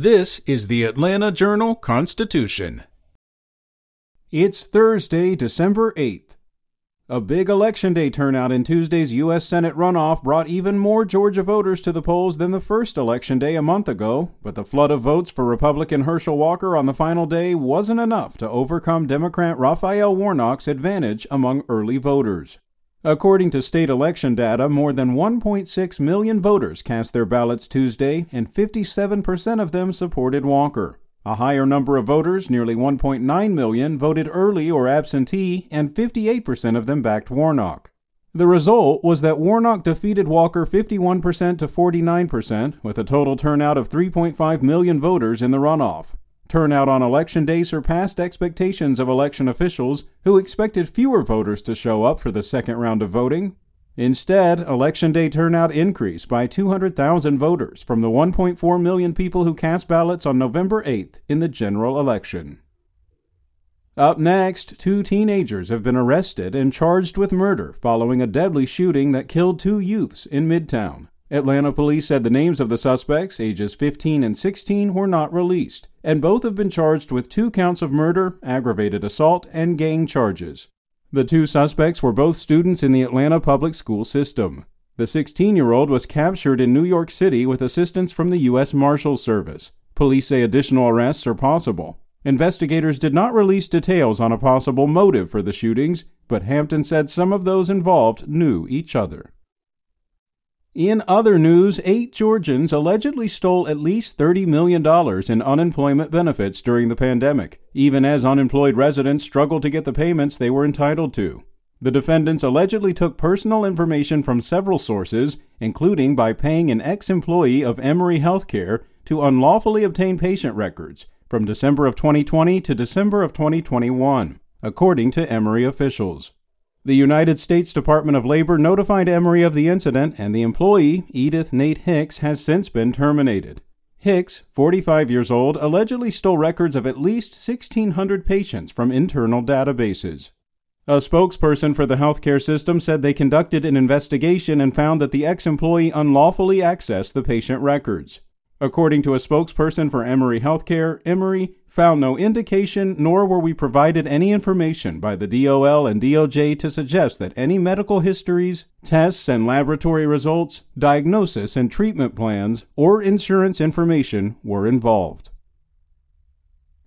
This is the Atlanta Journal Constitution. It's Thursday, December 8th. A big Election Day turnout in Tuesday's U.S. Senate runoff brought even more Georgia voters to the polls than the first Election Day a month ago, but the flood of votes for Republican Herschel Walker on the final day wasn't enough to overcome Democrat Raphael Warnock's advantage among early voters. According to state election data, more than 1.6 million voters cast their ballots Tuesday, and 57% of them supported Walker. A higher number of voters, nearly 1.9 million, voted early or absentee, and 58% of them backed Warnock. The result was that Warnock defeated Walker 51% to 49%, with a total turnout of 3.5 million voters in the runoff. Turnout on Election Day surpassed expectations of election officials, who expected fewer voters to show up for the second round of voting. Instead, Election Day turnout increased by 200,000 voters from the 1.4 million people who cast ballots on November 8th in the general election. Up next, two teenagers have been arrested and charged with murder following a deadly shooting that killed two youths in Midtown. Atlanta police said the names of the suspects, ages 15 and 16, were not released, and both have been charged with two counts of murder, aggravated assault, and gang charges. The two suspects were both students in the Atlanta public school system. The 16 year old was captured in New York City with assistance from the U.S. Marshals Service. Police say additional arrests are possible. Investigators did not release details on a possible motive for the shootings, but Hampton said some of those involved knew each other. In other news, eight Georgians allegedly stole at least $30 million in unemployment benefits during the pandemic, even as unemployed residents struggled to get the payments they were entitled to. The defendants allegedly took personal information from several sources, including by paying an ex employee of Emory Healthcare to unlawfully obtain patient records from December of 2020 to December of 2021, according to Emory officials. The United States Department of Labor notified Emory of the incident, and the employee, Edith Nate Hicks, has since been terminated. Hicks, 45 years old, allegedly stole records of at least 1,600 patients from internal databases. A spokesperson for the healthcare system said they conducted an investigation and found that the ex employee unlawfully accessed the patient records. According to a spokesperson for Emory Healthcare, Emory found no indication nor were we provided any information by the DOL and DOJ to suggest that any medical histories, tests and laboratory results, diagnosis and treatment plans, or insurance information were involved.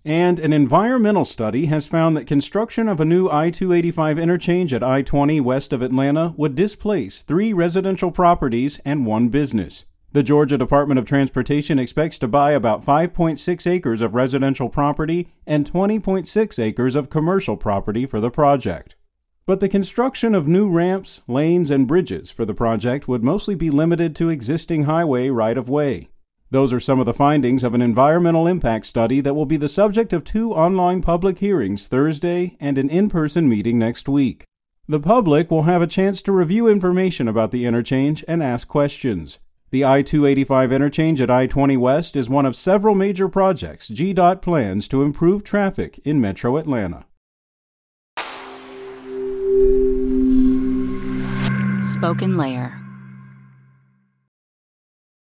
And an environmental study has found that construction of a new I 285 interchange at I 20 west of Atlanta would displace three residential properties and one business. The Georgia Department of Transportation expects to buy about 5.6 acres of residential property and 20.6 acres of commercial property for the project. But the construction of new ramps, lanes, and bridges for the project would mostly be limited to existing highway right of way. Those are some of the findings of an environmental impact study that will be the subject of two online public hearings Thursday and an in person meeting next week. The public will have a chance to review information about the interchange and ask questions. The I 285 interchange at I 20 West is one of several major projects GDOT plans to improve traffic in metro Atlanta. SpokenLayer